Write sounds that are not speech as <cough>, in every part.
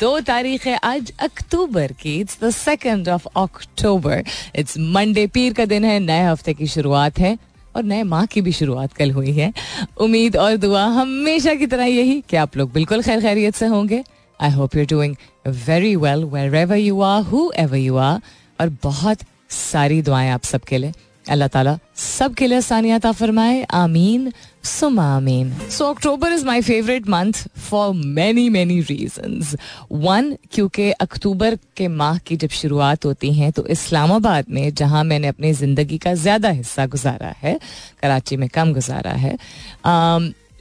दो तारीख है आज अक्टूबर की it's the second of October it's Monday पीर का दिन है, नए हफ़्ते की शुरुआत है, और नए माह की भी शुरुआत कल हुई है। उम्मीद और दुआ हमेशा की तरह यही कि आप लोग बिल्कुल खैर खैरियत से होंगे। I hope you doing very well wherever you are whoever you are और बहुत सारी दुआएँ आप सबके लिए। अल्लाह ताला सब के लिए आसानियात फरमाए। आमीन। सुमा आमीन। So October is my favourite month for many many reasons one क्योंकि अक्टूबर के माह की जब शुरुआत होती है तो इस्लामाबाद में जहाँ मैंने अपनी ज़िंदगी का ज़्यादा हिस्सा गुजारा है, कराची में कम गुजारा है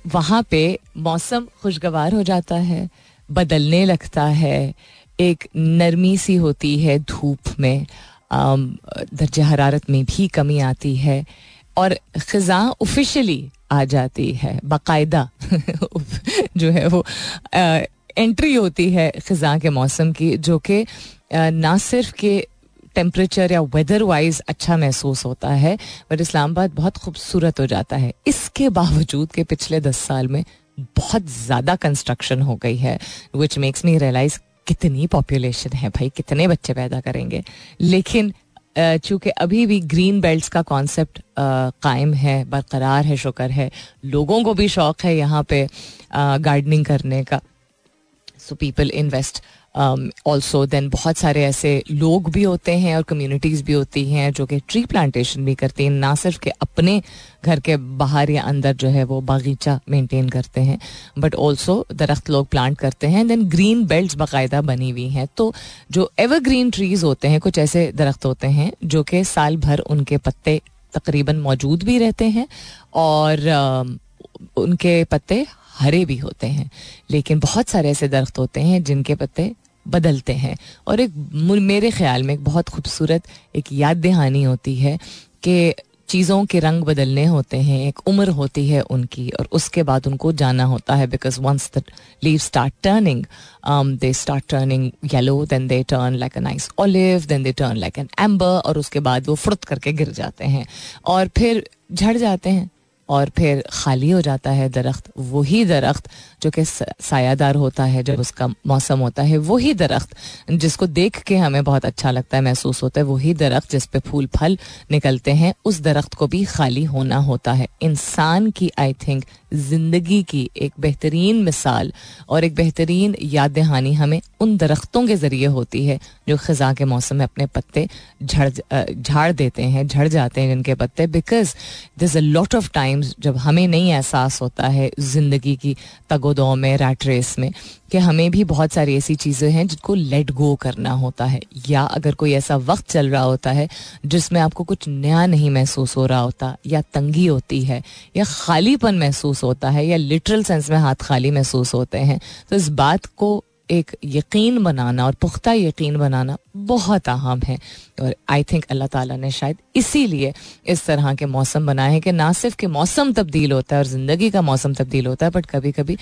वहाँ पे मौसम खुशगवार हो जाता है, बदलने लगता है, एक नरमी सी होती है धूप में। दर्ज हरारत में भी कमी आती है और ख़ज़ा ऑफिशियली आ जाती है, बाकायदा <laughs> जो है वो एंट्री होती है ख़ज़ा के मौसम की, जो कि ना सिर्फ़ के टेम्परेचर या वेदर वाइज अच्छा महसूस होता है, बट इस्लामाबाद बहुत खूबसूरत हो जाता है। इसके बावजूद के पिछले दस साल में बहुत ज़्यादा कंस्ट्रक्शन हो गई है विच मेक्स मी रियलाइज़ कितनी पॉपुलेशन है भाई, कितने बच्चे पैदा करेंगे? लेकिन चूँकि अभी भी ग्रीन बेल्ट्स का कॉन्सेप्ट कायम है, बरकरार है, शुक्र है, लोगों को भी शौक है यहाँ पे गार्डनिंग करने का। So people invest also um, then बहुत सारे ऐसे लोग भी होते हैं और कम्युनिटीज़ भी होती हैं जो कि ट्री प्लांटेशन भी करती हैं ना सिर्फ़ के अपने घर के बाहर या अंदर जो है वो बागीचा मेंटेन करते हैं बट ऑल्सो दरख्त लोग प्लांट करते हैं देन ग्रीन बेल्ट बाकायदा बनी हुई हैं। तो जो एवर ग्रीन ट्रीज होते हैं कुछ ऐसे दरख्त होते हैं जो कि साल भर उनके पत्ते तकरीबन मौजूद भी रहते हैं और uh, उनके पत्ते हरे भी होते हैं। लेकिन बहुत सारे ऐसे दरख्त होते हैं जिनके पत्ते बदलते हैं। और एक मेरे ख्याल में एक बहुत खूबसूरत एक याद दहानी होती है कि चीज़ों के रंग बदलने होते हैं, एक उम्र होती है उनकी और उसके बाद उनको जाना होता है because once the leave start turning they start turning yellow then they turn like a nice olive then they turn like an amber और उसके बाद वो फ्रुत करके गिर जाते हैं। और फिर झड़ जाते हैं। और फिर खाली हो जाता है दरख्त, वही दरख्त जो कि सायादार होता है जब उसका मौसम होता है, वही दरख्त जिसको देख के हमें बहुत अच्छा लगता है, महसूस होता है, वही दरख्त जिस पे फूल फल निकलते हैं, उस दरख्त को भी खाली होना होता है। इंसान की आई थिंक ज़िंदगी की एक बेहतरीन मिसाल और एक बेहतरीन याद दहानी हमें उन दरख्तों के ज़रिए होती है जो ख़ज़ा के मौसम में अपने पत्ते झड़ झाड़ देते हैं, झड़ जाते हैं जिनके पत्ते because this a lot of times जब हमें नहीं एहसास होता है ज़िंदगी की तगोदों में रैट रेस में, कि हमें भी बहुत सारी ऐसी चीज़ें हैं जिनको लेट गो करना होता है। या अगर कोई ऐसा वक्त चल रहा होता है जिसमें आपको कुछ नया नहीं महसूस हो रहा होता, या तंगी होती है, या खालीपन महसूस होता है, या लिटरल सेंस में हाथ खाली महसूस होते हैं तो इस बात को एक यकीन बनाना और पुख्ता यकीन बनाना बहुत अहम है। और आई थिंक अल्लाह ताला ने शायद इसीलिए इस तरह के मौसम बनाए हैं कि ना सिर्फ़ के मौसम तब्दील होता है और ज़िंदगी का मौसम तब्दील होता है बट कभी कभी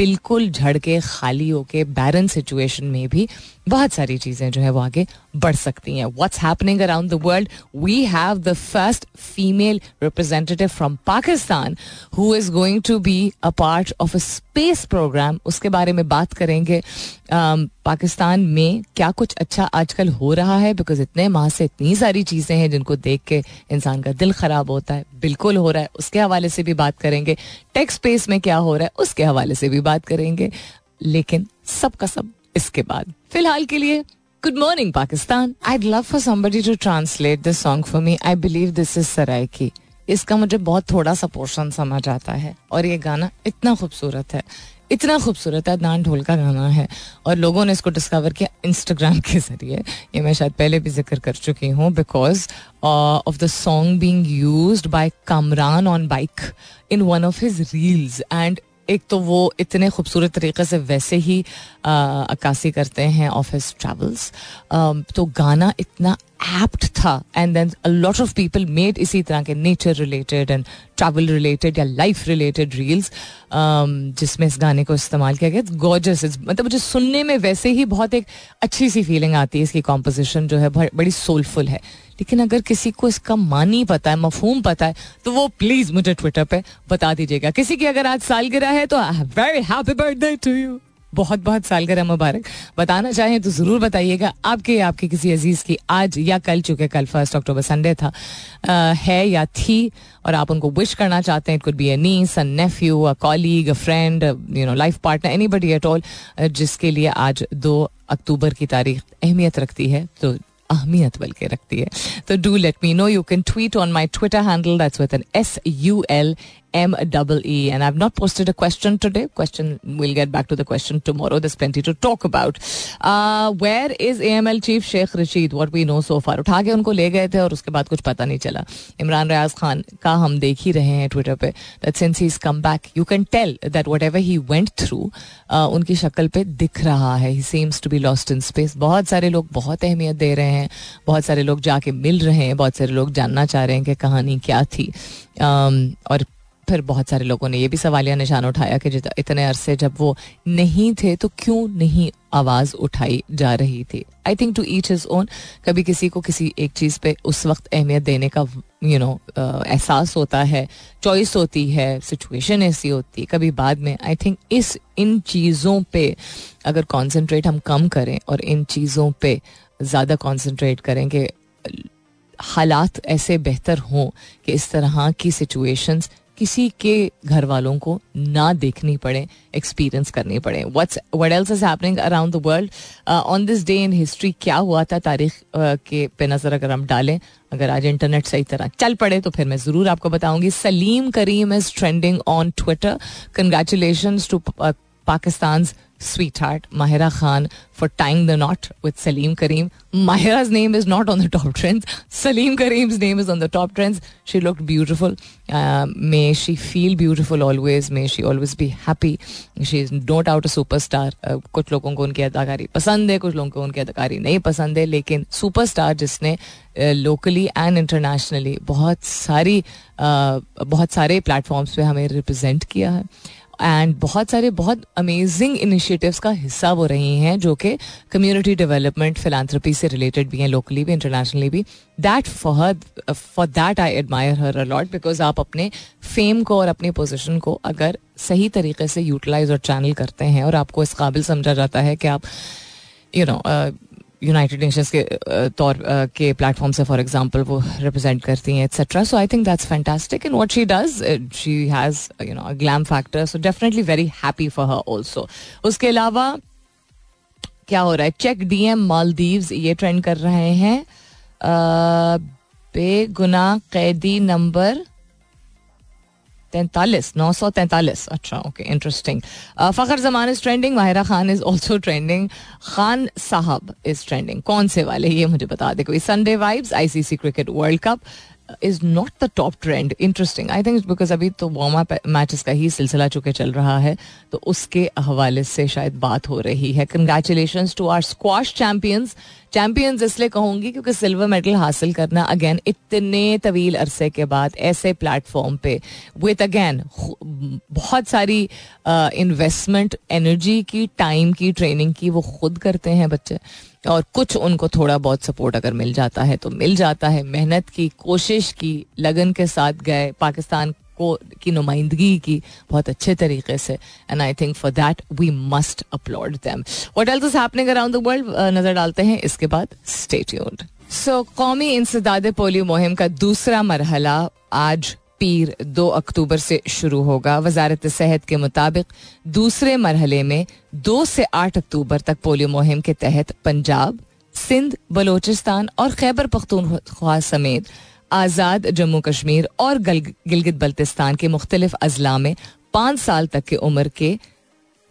बिल्कुल झड़ के खाली होके बैरन सिचुएशन में भी बहुत सारी चीज़ें जो है वो आगे बढ़ सकती हैं। What's happening around the world we have the first female representative from Pakistan who is going to be a part of a space programme उसके बारे में बात करेंगे। Um, पाकिस्तान में क्या कुछ अच्छा आजकल हो रहा है? बिकॉज़ इतने माह से इतनी सारी चीज़ें हैं जिनको देख के इंसान का दिल ख़राब होता है। बिल्कुल हो रहा है। उसके हवाले से भी बात करेंगे। टेक्स स्पेस में क्या हो रहा है? उसके हवाले से भी बात करेंगे। लेकिन सब का सब इसके बाद। फ़िलहाल के लिए good morning Pakistan. I love for somebody to translate this song for me I believe this is सराय की इसका मुझे बहुत थोड़ा सा पोर्शन समझ आता है और ये गाना इतना खूबसूरत है। इतना खूबसूरत है, नान ढोल का गाना है। और लोगों ने इसको डिस्कवर किया इंस्टाग्राम के ज़रिए। ये मैं शायद पहले भी ज़िक्र कर चुकी हूँ because of the song being use by Kamran on bike in one of his reels and एक तो वो इतने खूबसूरत तरीके से वैसे ही अक्कासी करते हैं ऑफ़िस ट्रैवल्स। तो गाना इतना एप्ट था and then a lot of people made इसी तरह के nature related and travel related या लाइफ रिलेटेड रील्स जिसमें इस गाने को इस्तेमाल किया गया गॉर्जस मतलब मुझे सुनने में वैसे ही बहुत एक अच्छी सी फीलिंग आती है इसकी कॉम्पोजिशन जो है बड़ी सोलफुल है। लेकिन अगर किसी को इसका मानी पता है, मफहूम पता है तो वो प्लीज़ मुझे ट्विटर पे बता दीजिएगा। किसी की अगर आज सालगिरह है तो very happy birthday to you बहुत बहुत सालगिरह मुबारक। बताना चाहें तो ज़रूर बताइएगा आपके आपके किसी अज़ीज़ की आज या कल चुके कल फ़र्स्ट अक्टूबर संडे था आ, है या थी और आप उनको विश करना चाहते हैं it could be a niece a nephew a colleague a friend you know life partner anybody at all जिसके लिए आज दो अक्टूबर की तारीख अहमियत रखती है तो अहमियत बल्कि रखती है। तो do let me know you can tweet on my Twitter handle that's with N S U L M double E. And I've not posted a question today. Question, we'll get back to the question tomorrow. There's plenty to talk about. Uh, where is AML chief Sheikh Rashid? What we know so far. उठा के उनको ले गए थे और उसके बाद कुछ पता नहीं चला इमरान रियाज खान का हम देख ही रहे हैं ट्विटर पे that since he is come back you can tell that whatever he went through उनकी शक्ल पे दिख रहा है he seems to be lost in space बहुत सारे लोग बहुत अहमियत दे रहे हैं बहुत सारे लोग जाके मिल रहे हैं बहुत सारे लोग जानना चाह रहे हैं कि कहानी क्या थी um, और फिर बहुत सारे लोगों ने ये भी सवालिया निशान उठाया कि इतने अरसे जब वो नहीं थे तो क्यों नहीं आवाज़ उठाई जा रही थी? I think to each is own कभी किसी को किसी एक चीज़ पे उस वक्त अहमियत देने का यू नो एहसास होता है चॉइस होती है सिचुएशन ऐसी होती है। कभी बाद में आई थिंक इस, इन चीज़ों पे अगर कॉन्सेंट्रेट हम कम करें और इन चीज़ों पे ज़्यादा कॉन्सेंट्रेट करें कि हालात ऐसे बेहतर हों कि इस तरह की सिचुएशंस किसी के घर वालों को ना देखनी पड़े एक्सपीरियंस करनी पड़े। What's what else is happening around the world on this day in history क्या हुआ था तारीख uh, के पे नज़र अगर हम डालें? अगर आज इंटरनेट सही तरह चल पड़े तो फिर मैं ज़रूर आपको बताऊँगी। Saleem Karim is trending on Twitter congratulation to Pakistan sweetheart Mahira Khan for tying the knot with Salim Kareem. Mahira's name is not on the top trends. Salim Kareem's name is on the top trends. She looked beautiful. Uh, may she feel beautiful always. May she always be happy. She is no doubt a superstar. Uh, कुछ लोगों को उनकी अदाकारी पसंद है कुछ लोगों को उनकी अदाकारी नहीं पसंद है लेकिन सुपरस्टार जिसने लोकली एंड इंटरनेशनली बहुत सारी uh, बहुत सारे प्लेटफॉर्म्स पे हमें रिप्रेजेंट किया है एंड बहुत सारे बहुत अमेजिंग इनिशिएटिव्स का हिस्सा वो रही हैं, जो कि कम्युनिटी डेवलपमेंट फिलानथ्रपी से रिलेटेड भी हैं लोकली भी इंटरनेशनली भी. That for for that I admire her a lot because आप अपने फेम को और अपनी पोजिशन को अगर सही तरीके से यूटिलाइज और चैनल करते हैं, और आपको इस काबिल समझा जाता है कि आप यू नो यूनाइटेड नेशंस के तौर के प्लेटफॉर्म से फॉर एग्जांपल वो रिप्रेजेंट करती हैं etcetera so I think that's fantastic in what she does she has you know glam factor so definitely very happy for her also उसके अलावा, क्या हो रहा है? चेक डीएम मालदीव्स ये ट्रेंड कर रहे हैं। बेगुना कैदी नंबर तैंतालीस, नौ सौ तैंतालीस। अच्छा okay interesting Fakhar Zaman is trending Mahira Khan is also trending Khan साहब इज़ ट्रेंडिंग कौन से वाले? ये मुझे बता दे कोई। Sunday vibes ICC cricket World Cup is not the top trend interesting I think because अभी तो वार्म अप मैचेस का ही सिलसिला चुके चल रहा है तो उसके हवाले से शायद बात हो रही है। Congratulation to our squash champions champions इसलिए कहूँगी क्योंकि सिल्वर मेडल हासिल करना अगेन इतने तवील अरसे के बाद ऐसे प्लेटफॉर्म पे विथ अगेन बहुत सारी इन्वेस्टमेंट एनर्जी की टाइम की ट्रेनिंग की वो खुद करते हैं बच्चे। और कुछ उनको थोड़ा बहुत सपोर्ट अगर मिल जाता है तो मिल जाता है। मेहनत की, कोशिश की, लगन के साथ गए, पाकिस्तान को, की नुमाइंदगी की बहुत अच्छे तरीके से। And I think for that we must upload them what else happening around the world नज़र डालते हैं। इसके बाद स्टे ट्यून्ड सो कौमी इंसदाद पोलियो मुहिम का दूसरा मरहला आज पीर दो अक्टूबर से शुरू होगा। वजारत सेहत के मुताबिक दूसरे मरहले में दो से आठ अक्टूबर तक पोलियो मुहिम के तहत पंजाब, सिंध, बलोचिस्तान और खैबर पख्तूनख्वा समेत आज़ाद जम्मू कश्मीर और गिलगित बल्तिस्तान के मुख्तलिफ़ अजला में पाँच साल तक के उम्र के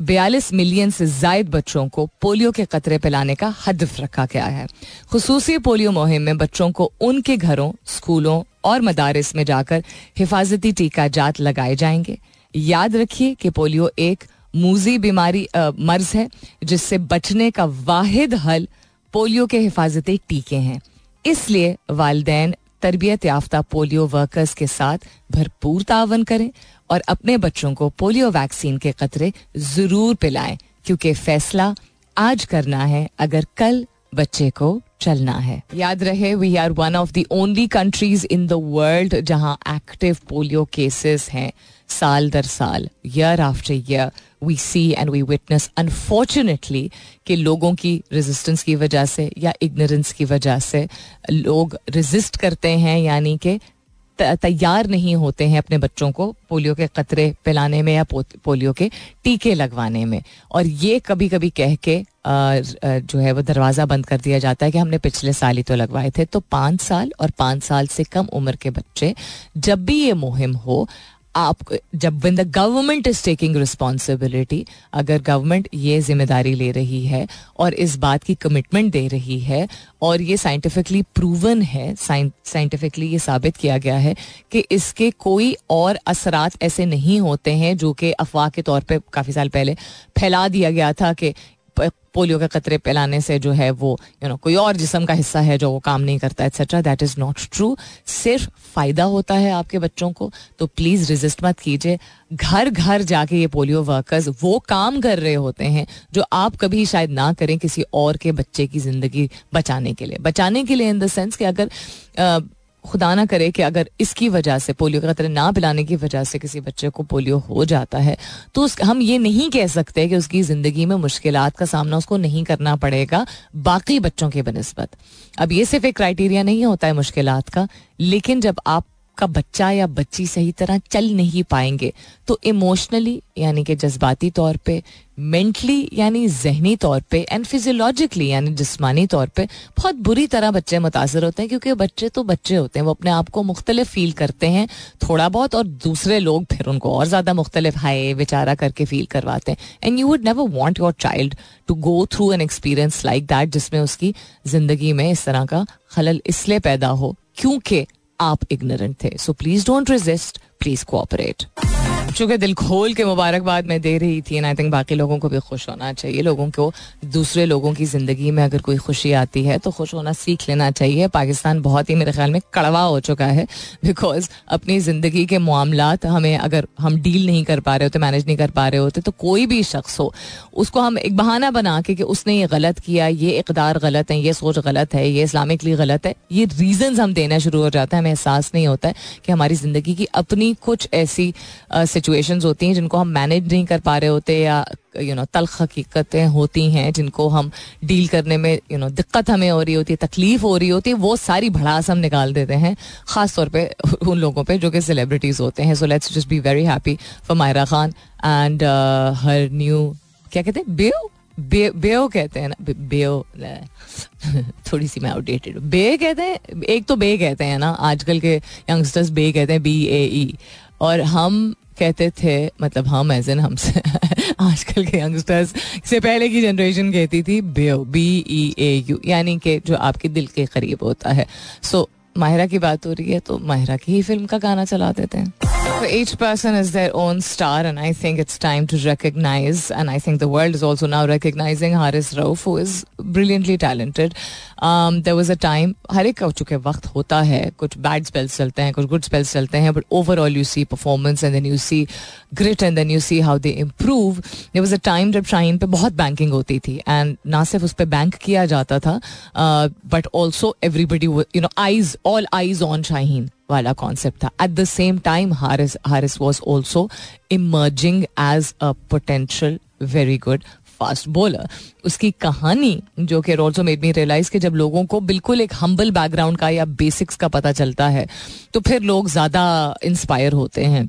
बयालीस मिलियन से जायद बच्चों को पोलियो के कतरे पिलाने का हदफ रखा गया है। खसूसी पोलियो मुहिम में बच्चों को उनके घरों, स्कूलों और मदारस में जाकर हिफाजती टीका जात लगाए जाएँगे। याद रखिए कि पोलियो एक मूजी बीमारी मर्ज है, जिससे बचने का वाहिद हल पोलियो के हिफाजती टीके हैं। इसलिए वालदेन तरबियत याफ्ता पोलियो वर्कर्स के साथ भरपूर तावन करें और अपने बच्चों को पोलियो वैक्सीन के कतरे ज़रूर पिलाएँ, क्योंकि फैसला आज करना है अगर कल बच्चे को चलना है। याद रहे we are one of the only countries in the world जहाँ एक्टिव पोलियो केसेस हैं साल दर साल year after year we see and we witness unfortunately कि लोगों की रेजिस्टेंस की वजह से या इग्नोरेंस की वजह से लोग रेजिस्ट करते हैं, यानी कि तैयार नहीं होते हैं अपने बच्चों को पोलियो के कतरे पिलाने में या पोलियो के टीके लगवाने में। और ये कभी कभी कह के जो है वो दरवाज़ा बंद कर दिया जाता है कि हमने पिछले साल ही तो लगवाए थे। तो पाँच साल और पाँच साल से कम उम्र के बच्चे, जब भी ये मुहिम हो आप, जब when the government is taking responsibility अगर गवर्नमेंट ये ज़िम्मेदारी ले रही है और इस बात की कमिटमेंट दे रही है और ये साइंटिफिकली प्रूवन है साइंटिफिकली ये साबित किया गया है कि इसके कोई और असरात ऐसे नहीं होते हैं जो कि अफवाह के तौर पे काफ़ी साल पहले फैला दिया गया था कि पोलियो के कतरे पिलाने से जो है वो यू नो कोई और जिसम का हिस्सा है जो वो काम नहीं करता etcetera that is not true सिर्फ़ फ़ायदा होता है आपके बच्चों को तो प्लीज़ रेजिस्ट मत कीजिए। घर घर जाके ये पोलियो वर्कर्स वो काम कर रहे होते हैं जो आप कभी शायद ना करें किसी और के बच्चे की ज़िंदगी बचाने के लिए। बचाने के लिए इन द सेंस कि अगर खुदा ना करे कि अगर इसकी वजह से पोलियो का खतरे ना पिलाने की वजह से किसी बच्चे को पोलियो हो जाता है तो उस, हम ये नहीं कह सकते कि उसकी ज़िंदगी में मुश्किल का सामना उसको नहीं करना पड़ेगा, बाकी बच्चों के बनस्बत। अब ये सिर्फ़ एक क्राइटेरिया नहीं होता है मुश्किल का, लेकिन जब आप आपका बच्चा या बच्ची सही तरह चल नहीं पाएँगे। तो इमोशनली यानी कि जज्बाती तौर पे मेंटली यानी जहनी तौर पे एंड फिजियोलॉजिकली यानी जिस्मानी तौर पे, बहुत बुरी तरह बच्चे मुतासर होते हैं, क्योंकि बच्चे तो बच्चे होते हैं, वो अपने आप को मुख्तलिफ़ फील करते हैं, थोड़ा बहुत, और दूसरे लोग फिर उनको और ज़्यादा मुख्तलिफ़, हाय, बेचारा करके फील करवाते हैं। And you would never want your child to go through an experience like that जिसमें उसकी ज़िंदगी में इस तरह का खलल इसलिए पैदा हो, क्योंकि आप इग्नोरेंट थे. So please don't resist please cooperate चूँकि दिल खोल के मुबारकबाद मैं दे रही थी आई थिंक बाकी लोगों को भी खुश होना चाहिए, लोगों को दूसरे लोगों की ज़िंदगी में अगर कोई खुशी आती है तो खुश होना सीख लेना चाहिए। पाकिस्तान बहुत ही मेरे ख्याल में कड़वा हो चुका है बिकॉज़ अपनी ज़िंदगी के मामला हमें अगर हम डील नहीं कर पा रहे होते मैनेज नहीं कर पा रहे होते तो कोई भी शख्स हो, उसको हम एक बहाना बना के कि उसने ये गलत किया, ये इकदार गलत है, ये सोच गलत है, ये इस्लामिकली गलत है, ये रीजन हम देना शुरू हो जाता है, हमें एहसास नहीं होता है कि हमारी ज़िंदगी की अपनी कुछ ऐसी सिचुएशंस होती हैं जिनको हम मैनेज नहीं कर पा रहे होते या यू नो तलख हकीकतें होती हैं जिनको हम डील करने में यू नो दिक्कत हमें हो रही होती है, तकलीफ़ हो रही होती है, वो सारी भड़ास हम निकाल देते हैं, ख़ास तौर पे उन लोगों पे जो कि सेलिब्रिटीज़ होते हैं। So let's just be very happy for Mahira Khan and her new क्या कहते हैं? बेओ बे बेओ कहते हैं ना? बेओ <laughs> थोड़ी सी मैं आउटडेटेड बे कहते हैं, एक तो बे कहते हैं ना, आजकल के यंगस्टर्स बे कहते हैं बी ए ई और हम कहते थे मतलब हम एज एन हमसे <laughs> आजकल के यंगस्टर्स से पहले की जनरेशन कहती थी बे बी ई ए यू यानी कि जो आपके दिल के करीब होता है। सो so, माहिरा की बात हो रही है तो माहिरा की ही फ़िल्म का गाना चला देते हैं। So each person is their own star, and I think it's time to recognize. And I think the world is also now recognizing Haris Rauf, who is brilliantly talented. Um, there was a time हर एक चुके वक्त होता है कुछ bad spells चलते हैं कुछ good spells चलते हैं but overall you see performance and then you see grit and then you see how they improve there was a time जब शाहीन पे बहुत बैंकिंग होती थी एंड ना सिर्फ़ उस पर बैंक किया जाता था but also everybody you know eyes all eyes on Shaheen वाला कॉन्सेप्ट था. At the same time Haris Haris was also emerging as a potential very good fast bowler उसकी कहानी, जो कि ऑल्सो मेड मी रियलाइज़ कि जब लोगों को बिल्कुल एक हम्बल बैकग्राउंड का या बेसिक्स का पता चलता है तो फिर लोग ज़्यादा इंस्पायर होते हैं।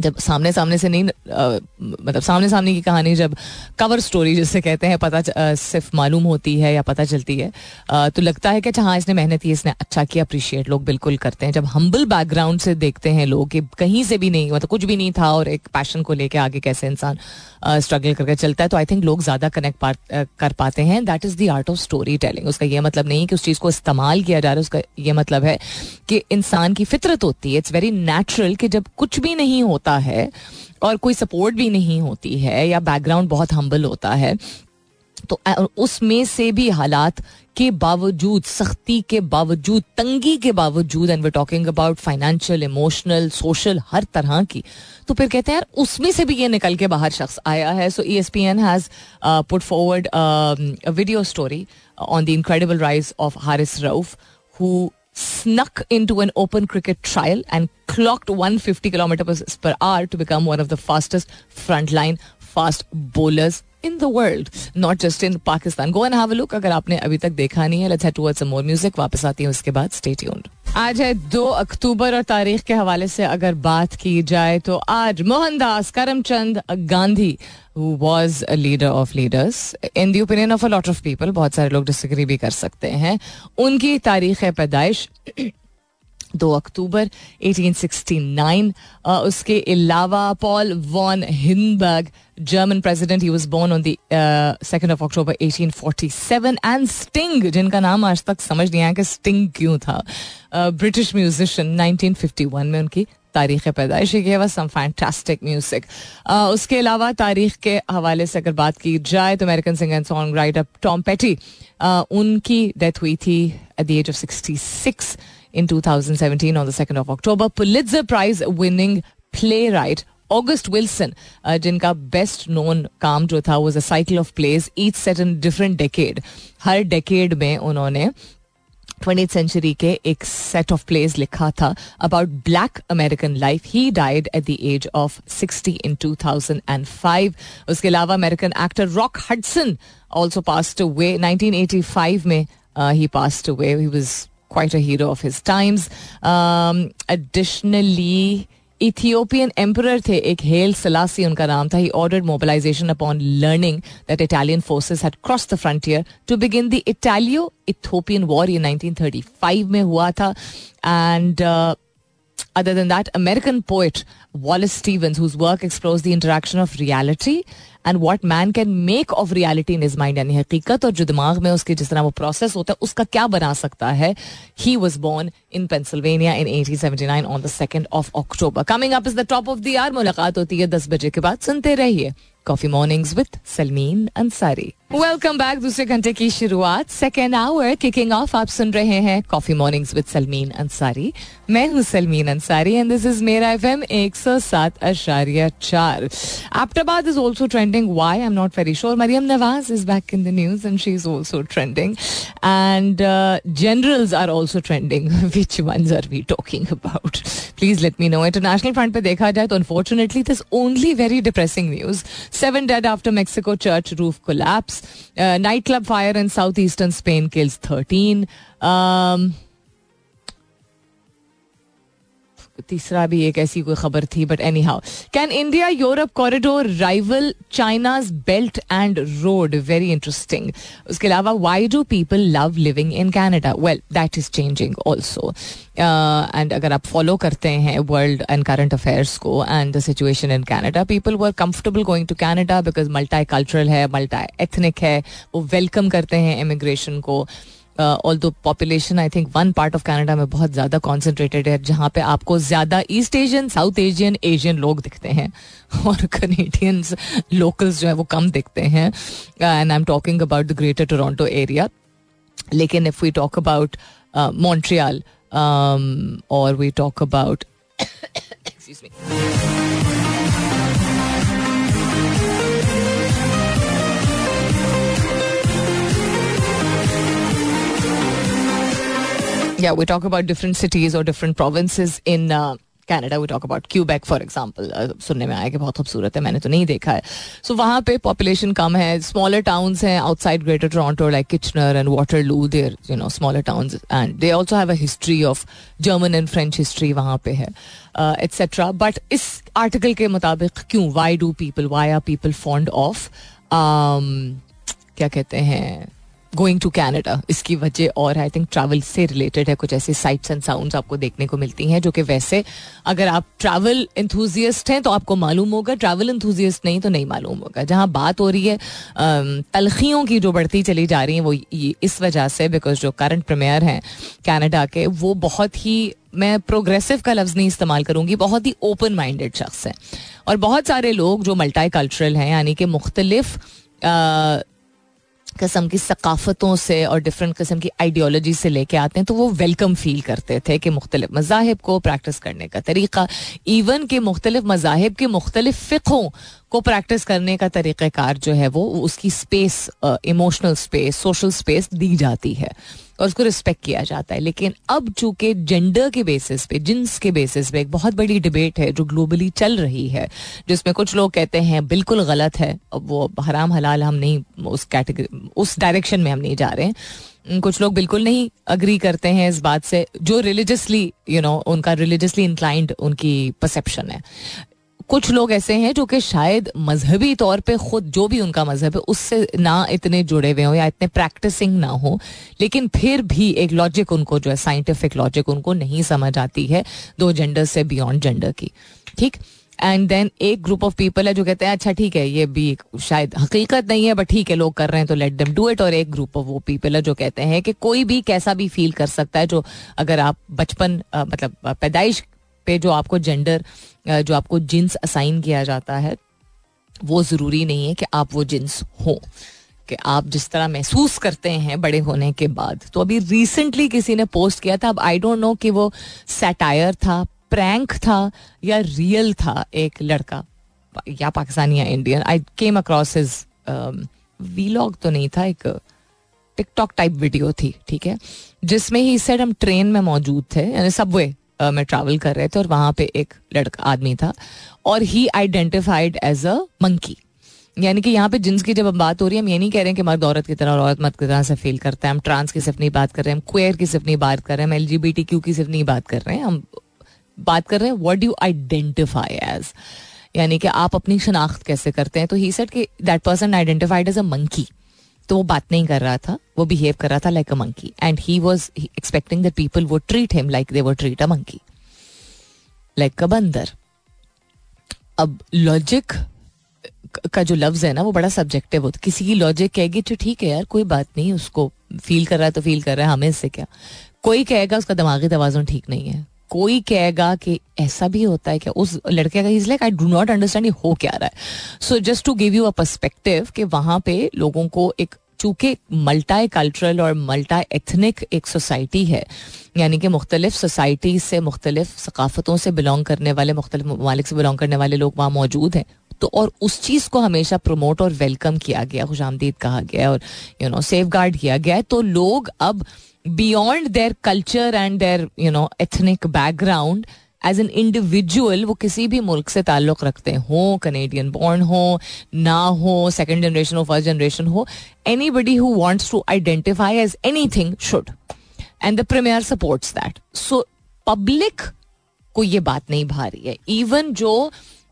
जब सामने सामने से नहीं आ, मतलब सामने सामने की कहानी जब कवर स्टोरी जिससे कहते हैं पता आ, सिर्फ़ मालूम होती है या पता चलती है आ, तो लगता है कि अच्छा हाँ इसने मेहनत की इसने अच्छा किया अप्रिशिएट लोग बिल्कुल करते हैं। जब हम्बल बैकग्राउंड से देखते हैं लोग कि कहीं से भी नहीं मतलब कुछ भी नहीं था और एक पैशन को लेके आगे कैसे इंसान स्ट्रगल करके चलता है तो आई थिंक लोग ज़्यादा कनेक्ट पा, कर पाते हैं। That is the art of story telling उसका यह मतलब नहीं है कि उस चीज़ को इस्तेमाल किया जा रहा है उसका यह मतलब है कि इंसान की फितरत होती है। इट्स वेरी नेचुरल कि जब कुछ भी नहीं होता है और कोई सपोर्ट भी नहीं होती है या बैकग्राउंड बहुत हम्बल होता है तो उसमें से भी हालात के बावजूद, सख्ती के बावजूद, तंगी के बावजूद and we talking about financial emotional social हर तरह की। तो फिर कहते हैं, यार, उसमें से भी ये निकल के बाहर शख्स आया है। So E S P N has put forward video story on the incredible rise of Haris Rauf who snuck into an open cricket trial and clocked 150 kilometers per hour to become one of the fastest frontline fast bowlers in the world not just in Pakistan go and have a look अगर आपने अभी तक देखा नहीं है let's head towards more music वापस आती है उसके बाद स्टे ट्यून्ड आज है दो अक्टूबर और तारीख के हवाले से अगर बात की जाए तो आज Mohandas Karamchand Gandhi was a leader of leaders. In the opinion of a lot of people, बहुत सारे लोग डिसग्री भी कर सकते हैं। उनकी तारीख पैदाइश दो अक्टूबर 1869 uh, उसके अलावा Paul von Hindenburg German president he was born on the second of October 1847 and Sting जिनका नाम आज तक समझ नहीं आया कि स्टिंग क्यों था। ब्रिटिश म्यूजिशियन 1951 में उनकी तारीख पैदाइश ही। सम फैंटास्टिक म्यूज़िक उसके अलावा तारीख के हवाले से अगर बात की जाए तो American singer and song writer Tom Petty उनकी डेथ हुई थी at the age of 66 in 2017 on the 2nd of October. Pulitzer Prize winning playwright August Wilson, uh, जिनका बेस्ट नोन काम जो था was a cycle of plays each set in different decade her decade में उन्होंने twenty century के एक set of place लिखा था about black American life he died at the age of sixty in two thousand and five उसके अलावा American actor Rock Hudson also passed away nineteen eighty five में he passed away he was quite a hero of his times. Um, additionally, Ethiopian emperor थे एक hello Salasi उनका नाम था he ordered mobilization upon learning that Italian forces had cross the frontier to begin the Italo Ethiopian war ये 1935 में हुआ था and other than that, American poet Wallace Stevens, whose work explores the interaction of reality and what man can make of reality in his mind यानी हकीकत और जो दिमाग में उसके जिस तरह वो प्रोसेस होता है, उसका क्या बना सकता है? He was born in Pennsylvania in eighteen seventy nine on the second of October coming up is the top of the hour मुलाकात होती है दस बजे के बाद। सुनते रहिए coffee mornings with Salmeen Ansari welcome back दूसरे घंटे की शुरुआत। सेकेंड आवर किकिंग ऑफ़ आप सुन रहे हैं coffee mornings with Salmeen Ansari मैं हूँ Salmeen Ansari and this is मेरा एफ़ एम एक सौ सात अशारिया चार। Abbottabad is also trending why I am not very sure Maryam Nawaz is back in the news and she is also trending and generals are also trending which ones are we talking about please let me know international front पे देखा जाए तो unfortunately this only very depressing news seven dead after Mexico church roof collapse Uh, nightclub fire in southeastern Spain kills 13. Um, तीसरा भी एक ऐसी कोई खबर थी but anyhow can India Europe corridor rival China's belt and road very interesting उसके अलावा why do people love living in Canada well that is changing also and अगर आप फॉलो करते हैं वर्ल्ड एंड करंट अफेयर्स को and the situation in Canada people were comfortable going to Canada because multicultural है मल्टा ethnic है, वो welcome करते हैं इमिग्रेशन को. Although population I think one part of Canada में बहुत ज़्यादा कॉन्सेंट्रेटेड है, जहाँ पे आपको ज़्यादा east Asian south Asian Asian लोग दिखते हैं <laughs> और कनेडियंस लोकल्स जो है वो कम दिखते हैं। And I am talking about the Greater Toronto Area लेकिन if we talk about Montreal और we talk about excuse me yeah, we talk about different cities or different provinces in uh, Canada we talk about Quebec for example सुनने में आया कि बहुत खूबसूरत है मैंने तो नहीं देखा है। सो so, वहाँ पे पॉपुलेशन कम है। स्मॉलर टाउन्स हैं outside Greater Toronto like Kitchener and Waterloo there you know smaller towns and they also have a history of German and French history वहाँ पे है एट्सेट्रा uh, बट इस आर्टिकल के मुताबिक क्यों? Why do people why are people fond of क्या कहते हैं? गोइंग टू कैनेडा इसकी वजह और आई थिंक ट्रैवल से रिलेटेड है, कुछ ऐसी साइट्स एंड साउंड्स आपको देखने को मिलती हैं, जो कि वैसे अगर आप ट्रैवल इंथुजियस्ट हैं तो आपको मालूम होगा ट्रैवल इंथुजियस्ट नहीं तो नहीं मालूम होगा। जहाँ बात हो रही है तलखियों की जो बढ़ती चली जा रही हैं, वो इस वजह से बिकॉज़ जो करंट प्रीमियर हैं कैनेडा के, वो बहुत ही, मैं प्रोग्रेसिव का लफ्ज़ नहीं इस्तेमाल करूँगी, बहुत ही ओपन माइंडेड शख्स हैं। और बहुत सारे लोग जो मल्टी कल्चरल हैं, यानी कि मुख्तलिफ़ किस्म की सकाफ़तों से और डिफरेंट किस्म की आइडियोलॉजी से लेके आते हैं तो वो वेलकम फील करते थे कि मुख्तलिफ़ मजाहब को प्रैक्टिस करने का तरीका इवन के मुख्तलिफ़ मजाहब के मुख्तलिफ़ फ़िकों को प्रैक्टिस करने का तरीक़ार जो है वो, उसकी space emotional space social space दी जाती है। और उसको रिस्पेक्ट किया जाता है। लेकिन अब चूँकि जेंडर के बेसिस पे जिन्स के बेसिस पे एक बहुत बड़ी डिबेट है, जो ग्लोबली चल रही है, जिसमें कुछ लोग कहते हैं, बिल्कुल गलत है, अब वो हराम हलाल हम नहीं, उस कैटेगरी उस डायरेक्शन में हम नहीं जा रहे हैं। कुछ लोग बिल्कुल नहीं अग्री करते हैं इस बात से, जो रिलीजियसली यू नो उनका रिलीजियसली इंक्लाइंड उनकी परसेप्शन है। कुछ लोग ऐसे हैं जो कि शायद मजहबी तौर पे खुद जो भी उनका मज़हब है, उससे ना इतने जुड़े हुए हों या इतने प्रैक्टिसिंग ना हो। लेकिन फिर भी एक लॉजिक उनको जो है साइंटिफिक लॉजिक उनको नहीं समझ आती है दो जेंडर से बियॉन्ड जेंडर की। ठीक? एंड देन एक ग्रुप ऑफ़ पीपल है जो कहते हैं अच्छा ठीक है, ये भी शायद हकीकत नहीं है बट ठीक है, लोग कर रहे हैं तो लेट देम डू इट और एक ग्रुप ऑफ़ वो पीपल है जो कहते हैं कि कोई भी कैसा भी फील कर सकता है, जो अगर आप बचपन मतलब पैदाइश पे जो आपको जेंडर जो आपको जिन्स असाइन किया जाता है, वो ज़रूरी नहीं है कि आप वो जिन्स हो। कि आप जिस तरह महसूस करते हैं बड़े होने के बाद। तो अभी रिसेंटली किसी ने पोस्ट किया था, अब आई डोंट नो कि वो सैटायर था प्रैंक था, या रियल था एक लड़का। या पाकिस्तानी या Indian I came across his vlog तो नहीं था, एक टिकटॉक टाइप वीडियो थी, ठीक है? जिसमें ही सेड हम ट्रेन में मौजूद थे, यानी सबवे में ट्रैवल कर रहे थे और वहाँ पे एक लड़का, आदमी था और he identified as a monkey यानी कि यहाँ पे जिन्स की जब हम बात हो रही है, हम ये नहीं कह रहे हैं कि मर्द औरत की तरह और औरत मर्द की तरह से फील करता है। हम ट्रांस की सिर्फ़ नहीं बात कर रहे हैं, हम क्वेयर की सिर्फ़ नहीं बात कर रहे हैं, हम एल की सिर्फ़ नहीं बात कर रहे हैं। हम बात कर रहे हैं वट यू आइडेंटिफाई एज यानी कि आप अपनी शनाख्त कैसे करते हैं? तो ही सेट कि that person identified as a monkey तो वो बात नहीं कर रहा था, वो बिहेव कर रहा था like a monkey and he was expecting that people वो ट्रीट हिम लाइक दे वो treat a monkey like a बंदर अब लॉजिक का जो लफ्ज है ना, वो बड़ा सब्जेक्टिव होता किसी की लॉजिक कहेगी तो ठीक है यार, कोई बात नहीं, उसको फील कर रहा है तो फील कर रहा है, हमें इससे क्या? कोई कहेगा, उसका दिमागी तोज़ुन ठीक नहीं है। कोई कहेगा कि ऐसा भी होता है क्या? उस लड़के का is like I do not understand हो क्या रहा है? So just to give you a perspective कि वहाँ पे लोगों को एक, चूँकि मल्टी कल्चरल और मल्टा एथनिक एक सोसाइटी है, यानी कि मुख्तलिफ़ सोसाइटी से मुख्तलिफ़ सकाफतों से बिलोंग करने वाले, मुख्तलिफ़ ममालिक से बिलोंग करने वाले लोग वहाँ मौजूद हैं तो और उस चीज़ को हमेशा प्रमोट और वेलकम किया गया खुश आमदीद कहा गया और यू नो सेफ़ गार्ड किया गया है तो लोग अब beyond their culture and their you know ethnic background as an individual वो किसी भी मुल्क से ताल्लुक रखते हों कनेडियन बॉर्न हो, ना हो सेकेंड जनरेशन हो फ़र्स्ट जनरेशन हो anybody who wants to identify as anything should and the premier supports that so public को ये बात नहीं भा रही है. इवन जो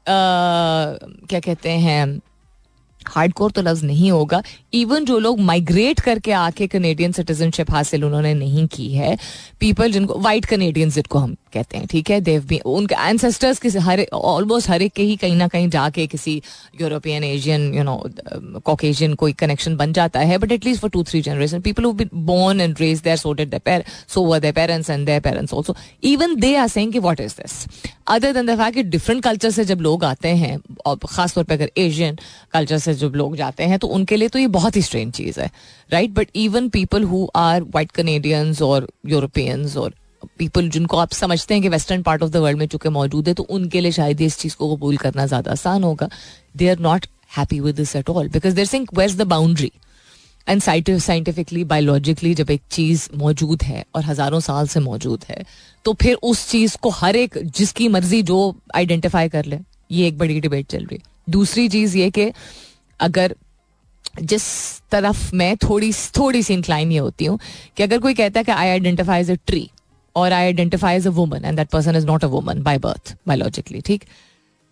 क्या कहते हैं हार्ड कोर तो लफ्ज नहीं होगा। इवन जो लोग माइग्रेट करके आके कनेडियन सिटीजनशिप हासिल उन्होंने नहीं की है। पीपल जिनको वाइट कनेडियंस जिनको हम कहते हैं, ठीक है? देव भी उनके एंसेस्टर्स किसी, हर ऑलमोस्ट हर एक के ही कहीं ना कहीं जाके किसी European Asian you know Caucasian कोई कनेक्शन बन जाता है but at least for two three generation people who been born and raise there so did their so were their parents and their parents also even they are saying कि what is this other than the fact कि different culture से जब लोग आते हैं और खासतौर पर अगर एशियन कल्चर से जब लोग जाते हैं तो उनके लिए तो ये बहुत ही स्ट्रेन चीज़ है right but even people who are white Canadians और यूरोपियंस और पीपल जिनको आप समझते हैं कि western part of the world में चुके मौजूद है तो उनके लिए शायद इस चीज़ को कबूल करना ज़्यादा आसान होगा। They are not happy with this at all because there think where the boundary and scientifically biologically जब एक चीज़ मौजूद है और हज़ारों साल से मौजूद है तो फिर उस चीज़ को हर एक, जिसकी मर्ज़ी जो आइडेंटिफाई कर ले, ये एक बड़ी डिबेट चल रही है। दूसरी चीज़ ये कि अगर जिस तरफ़ मैं थोड़ी थोड़ी सी इंक्लाइन ये होती हूँ कि अगर कोई कहता है कि I identify as a tree और I identify as a woman and that person is not a woman by birth biologically ठीक?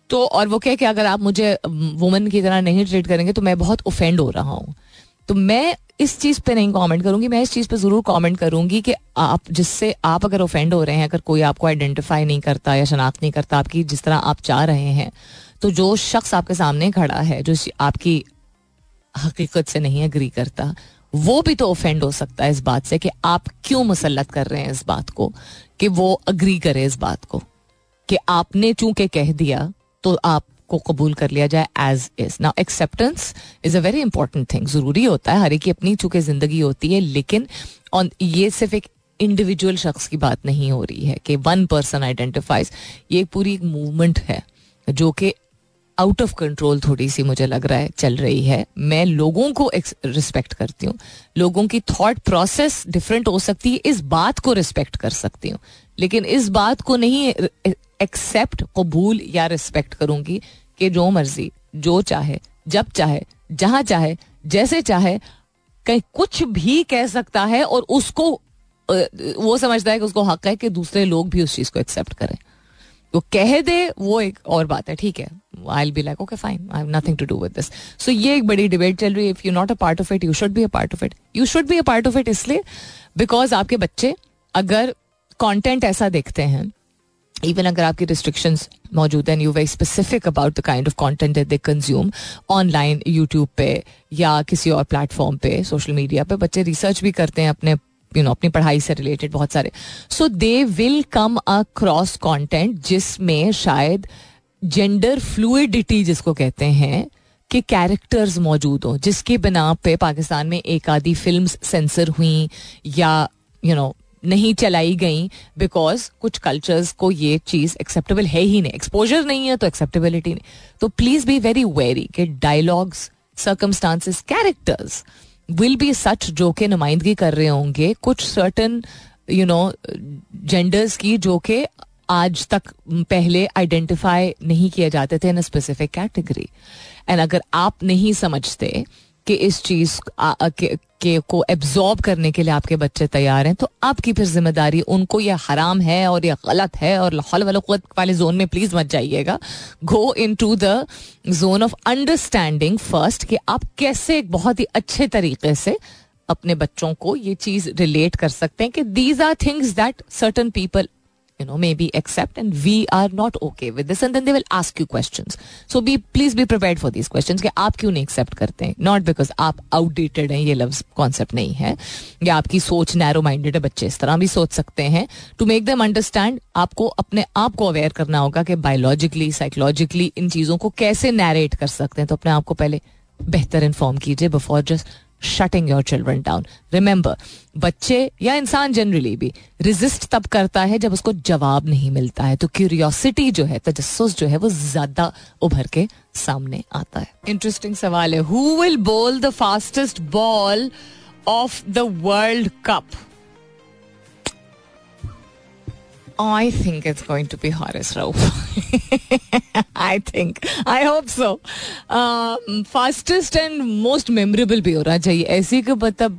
तो और वो कह कि अगर आप मुझे वुमन की तरह नहीं ट्रीट करेंगे तो मैं बहुत ओफेंड हो रहा हूँ। तो मैं इस चीज़ पे नहीं कमेंट करूँगी, मैं इस चीज़ पे ज़रूर कमेंट करूँगी कि आप, जिससे आप अगर ऑफेंड हो रहे हैं, अगर कोई आपको आइडेंटिफाई नहीं करता या शनाख्त नहीं करता आपकी, जिस तरह आप चाह रहे हैं तो जो शख्स आपके सामने खड़ा है, जो आपकी हकीकत से नहीं अग्री करता वो भी तो ऑफेंड हो सकता है इस बात से कि आप क्यों मुसलत कर रहे हैं इस बात को, कि वो अग्री करे इस बात को, कि आपने चूँकि कह दिया तो आपको कबूल कर लिया जाए as is now acceptance is a very important thing ज़रूरी होता है, हर एक की अपनी चूँकि ज़िंदगी होती है, लेकिन ऑन ये सिर्फ़ एक इंडिविजुअल शख्स की बात नहीं हो रही है, कि वन पर्सन आइडेंटिफाइज ये पूरी एक मूवमेंट है, जो कि आउट ऑफ़ कंट्रोल थोड़ी सी मुझे लग रहा है, चल रही है। मैं लोगों को रिस्पेक्ट करती हूँ। लोगों की थॉट प्रोसेस डिफरेंट हो सकती है, इस बात को रिस्पेक्ट कर सकती हूँ। लेकिन इस बात को नहीं एक्सेप्ट कबूल या रिस्पेक्ट करूँगी कि जो मर्ज़ी, जो चाहे, जब चाहे, जहाँ चाहे, जैसे चाहे, कहीं कुछ भी कह सकता है और उसको वो समझता है कि उसको हक है कि दूसरे लोग भी उस चीज़ को एक्सेप्ट करें। तो कह दे, वो एक और बात है, ठीक है। I be like okay fine I nothing to do with this so ये एक बड़ी डिबेट चल रही है if you not a part of it you should be a part of it you should be a part of it इसलिए because आपके बच्चे अगर कंटेंट ऐसा देखते हैं इवन अगर आपकी रिस्ट्रिक्शंस मौजूद हैं you very specific about the kind of content they consume online YouTube पे, या किसी और प्लेटफॉर्म पे सोशल मीडिया पे, बच्चे रिसर्च भी करते हैं अपने यू नो अपनी पढ़ाई से रिलेटेड बहुत सारे। So they will come across content जिसमें शायद जेंडर फ्लूडिटी जिसको कहते हैं कि कैरेक्टर्स मौजूद हो जिसके बिना पे पाकिस्तान में एक आधी फ़िल्म सेंसर हुई या यू you नो know, नहीं चलाई गई बिकॉज़ कुछ कल्चर्स को ये चीज़ एक्सेप्टेबल है ही नहीं। एक्सपोजर नहीं है तो एक्सेप्टेबिलिटी नहीं। तो प्लीज़ बी वेरी वेरी कि dialogues circumstances characters will be such जो के नुमाइंदगी कर रहे होंगे, कुछ सर्टन यू नो जेंडर्स की जो के आज तक पहले आइडेंटिफाई नहीं किए जाते थे इन स्पेसिफिक कैटेगरी एंड अगर आप नहीं समझते कि इस चीज़ के, के एब्जॉर्ब करने के लिए आपके बच्चे तैयार हैं तो आपकी फिर ज़िम्मेदारी उनको ये हराम है और ये गलत है और लाहौल वाले जोन में प्लीज़ मत जाइएगा। Go into the zone of understanding first कि आप कैसे एक बहुत ही अच्छे तरीके से अपने बच्चों को ये चीज़ रिलेट कर सकते हैं कि these are things that certain people you know, maybe accept and we are not okay with this, and then they will ask you questions. So be, please be prepared for these questions कि आप क्यों नहीं accept करते हैं? Not because आप outdated हैं, ये loves concept नहीं है। या आपकी सोच नैरो माइंडेड है, बच्चे इस तरह भी सोच सकते हैं। टू मेक देम अंडरस्टैंड आपको अपने आप को अवेयर करना होगा कि बायोलॉजिकली साइकोलॉजिकली इन चीज़ों को कैसे नैरेट कर सकते हैं। तो अपने आप को पहले बेहतर इन्फॉर्म कीजिए before just shutting your children down remember बच्चे या इंसान जनरली भी रिजिस्ट तब करता है जब उसको जवाब नहीं मिलता है। तो क्यूरियोसिटी जो है तजस्स जो है, वो ज़्यादा उभर के सामने आता है। इंटरेस्टिंग सवाल है who will bowl the fastest ball of the world cup I think it's going to be Haris Rauf. <laughs> I think. I hope so. Um, fastest and most memorable भी होना चाहिए ऐसी कि मतलब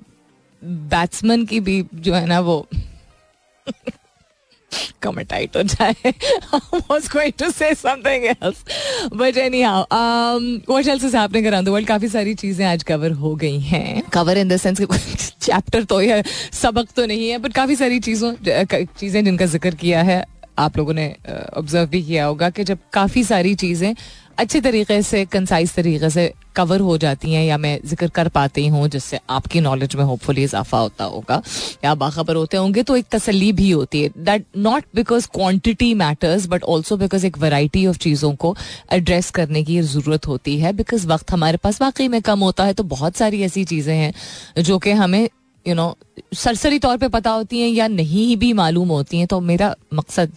बैट्समैन की भी जो है ना वो कमर टाइट हो जाए। Was going to say something else but anyhow what else is happening around the world काफ़ी सारी चीज़ें आज कवर हो गई हैं। Cover in the sense chapter तो है सबक तो नहीं है बट काफ़ी सारी चीज़ों चीज़ें जिनका ज़िक्र किया है, आप लोगों ने ऑब्ज़र्व भी किया होगा कि जब काफ़ी सारी चीज़ें अच्छे तरीके से कंसाइज तरीके से कवर हो जाती हैं या मैं ज़िक्र कर पाती हूँ जिससे आपकी नॉलेज में होपफुली इजाफा होता होगा या बाखबर होते होंगे तो एक तसली भी होती है। That not because quantity matters but also because एक वैरायटी ऑफ़ चीज़ों को एड्रेस करने की ज़रूरत होती है। बिकॉज़ वक्त हमारे पास वाकई में कम होता है तो बहुत सारी ऐसी चीज़ें हैं जो कि हमें यू नो सरसरी तौर पे पता होती हैं या नहीं भी मालूम होती हैं तो मेरा मकसद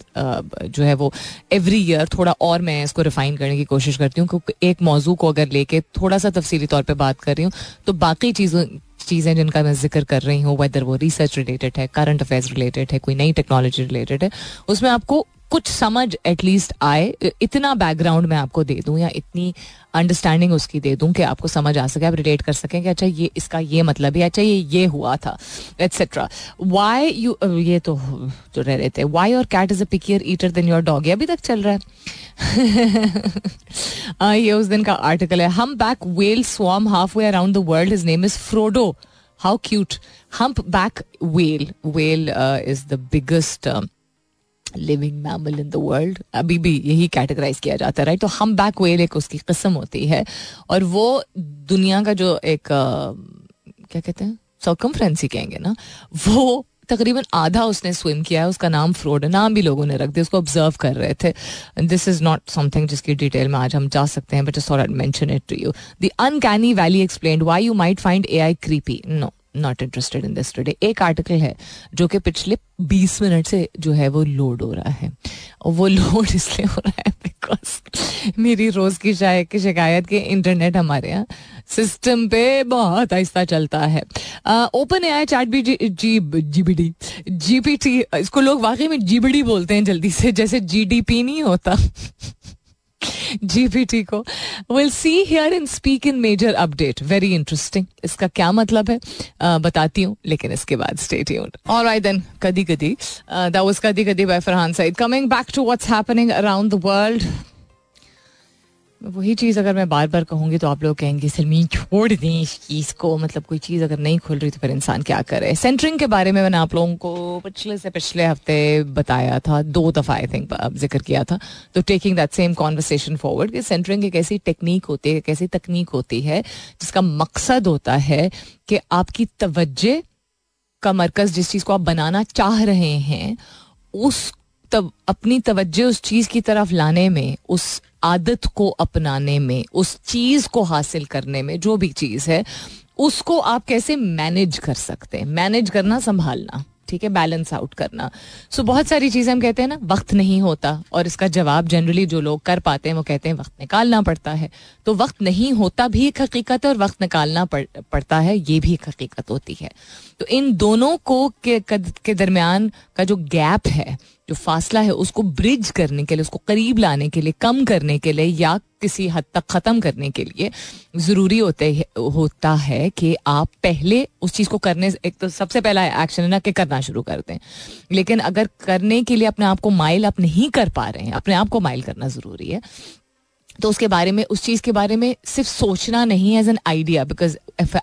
जो है वो एवरी ईयर थोड़ा और मैं इसको रिफाइन करने की कोशिश करती हूँ, क्योंकि एक मौजू को अगर लेके थोड़ा सा तफसीली तौर पे बात कर रही हूँ तो बाकी चीज़ों, चीज़ें जिनका मैं ज़िक्र कर रही हूँ वेदर वो रिसर्च रिलेटेड है करंट अफेयर्स रिलेटेड है, कोई नई टेक्नोलॉजी रिलेटेड है, उसमें आपको कुछ समझ एटलीस्ट आए। इतना बैकग्राउंड मैं आपको दे दूँ या इतनी अंडरस्टैंडिंग उसकी दे दूँ कि आपको समझ आ सके, आप रिलेट कर सकें कि अच्छा ये इसका ये मतलब है अच्छा ये ये हुआ था एटसेट्रा वाई यू ये तो जो रह रहे थे। Why your cat is a pickier eater than your dog ये अभी तक चल रहा है। <laughs> ये उस दिन का आर्टिकल है। Humpback whale swam halfway around the world his name is Frodo how cute humpback whale well is the biggest living mammal in the world अभी भी यही कैटेगराइज किया जाता है राइट तो हम बैक वेल एक उसकी किस्म होती है और वो दुनिया का जो एक क्या कहते हैं? सर्कमफ्रेंस कहेंगे ना, वो तकरीबन आधा उसने स्विम किया है, उसका नाम फ्रोड, नाम भी लोगों ने रख दिया, उसको ऑब्ज़र्व कर रहे थे। दिस इज़ नॉट समथिंग जिसकी डिटेल में आज हम जा सकते हैं but just mention it to you the uncanny valley explain why you might find AI creepy no not interested in this today एक आर्टिकल है जो कि पिछले 20 मिनट से जो है वो लोड हो रहा है। वो लोड <laughs> इसलिए हो रहा है बिकॉज़ मेरी रोज की शायद की शिकायत के इंटरनेट हमारे यहाँ सिस्टम पे बहुत आहिस्ता चलता है। OpenAI chat B G G B D G P T इसको लोग वाकई में जीबीडी बोलते हैं जल्दी से, जैसे जी डी पी नहीं होता। <laughs> जीपीटी को. Will see hear and speak in major update very interesting इसका क्या मतलब है? बताती हूँ, लेकिन इसके बाद स्टे ट्यून्ड ऑलराइट देन कदी कदी दैट वाज कदी कदी by Farhan Saeed coming back to what's happening around the world वही चीज़ अगर मैं बार बार कहूँगी तो आप लोग कहेंगे, सलमीन, छोड़ दें इस चीज़ को। मतलब कोई चीज़ अगर नहीं खुल रही तो फिर इंसान क्या करे? सेंटरिंग के बारे में मैंने आप लोगों को पिछले से पिछले हफ़्ते बताया था, दो दफ़ा आई थिंक ज़िक्र किया था। तो taking that same conversation forward कि सेंटरिंग एक ऐसी टेक्निक होती है ऐसी तकनीक होती है, जिसका मकसद होता है कि आपकी तवज्जे का मरकज़ जिस चीज़ को आप बनाना चाह रहे हैं, उस तब अपनी तवज्जो उस चीज़ की तरफ़ लाने में उस आदत को अपनाने में उस चीज़ को हासिल करने में जो भी चीज़ है उसको आप कैसे मैनेज कर सकते हैं? मैनेज करना संभालना ठीक है? बैलेंस आउट करना। सो so, बहुत सारी चीज़ें हम कहते हैं ना वक्त नहीं होता और इसका जवाब जनरली जो लोग कर पाते हैं वो कहते हैं वक्त निकालना पड़ता है। तो वक्त नहीं होता भी एक हकीकत है और वक्त निकालना पड़, पड़ता है ये भी एक हकीकत होती है। तो इन दोनों को के, के दरमियान का जो गैप है जो फासला है उसको ब्रिज करने के लिए, उसको करीब लाने के लिए, कम करने के लिए या किसी हद तक ख़त्म करने के लिए ज़रूरी होते होता है कि आप पहले उस चीज़ को करने एक तो सबसे पहला एक्शन है ना कि करना शुरू कर दें। लेकिन अगर करने के लिए अपने आप को माइल आप नहीं कर पा रहे हैं, अपने आप को माइल करना ज़रूरी है तो उसके बारे में, उस चीज़ के बारे में सिर्फ़ सोचना नहीं as an idea because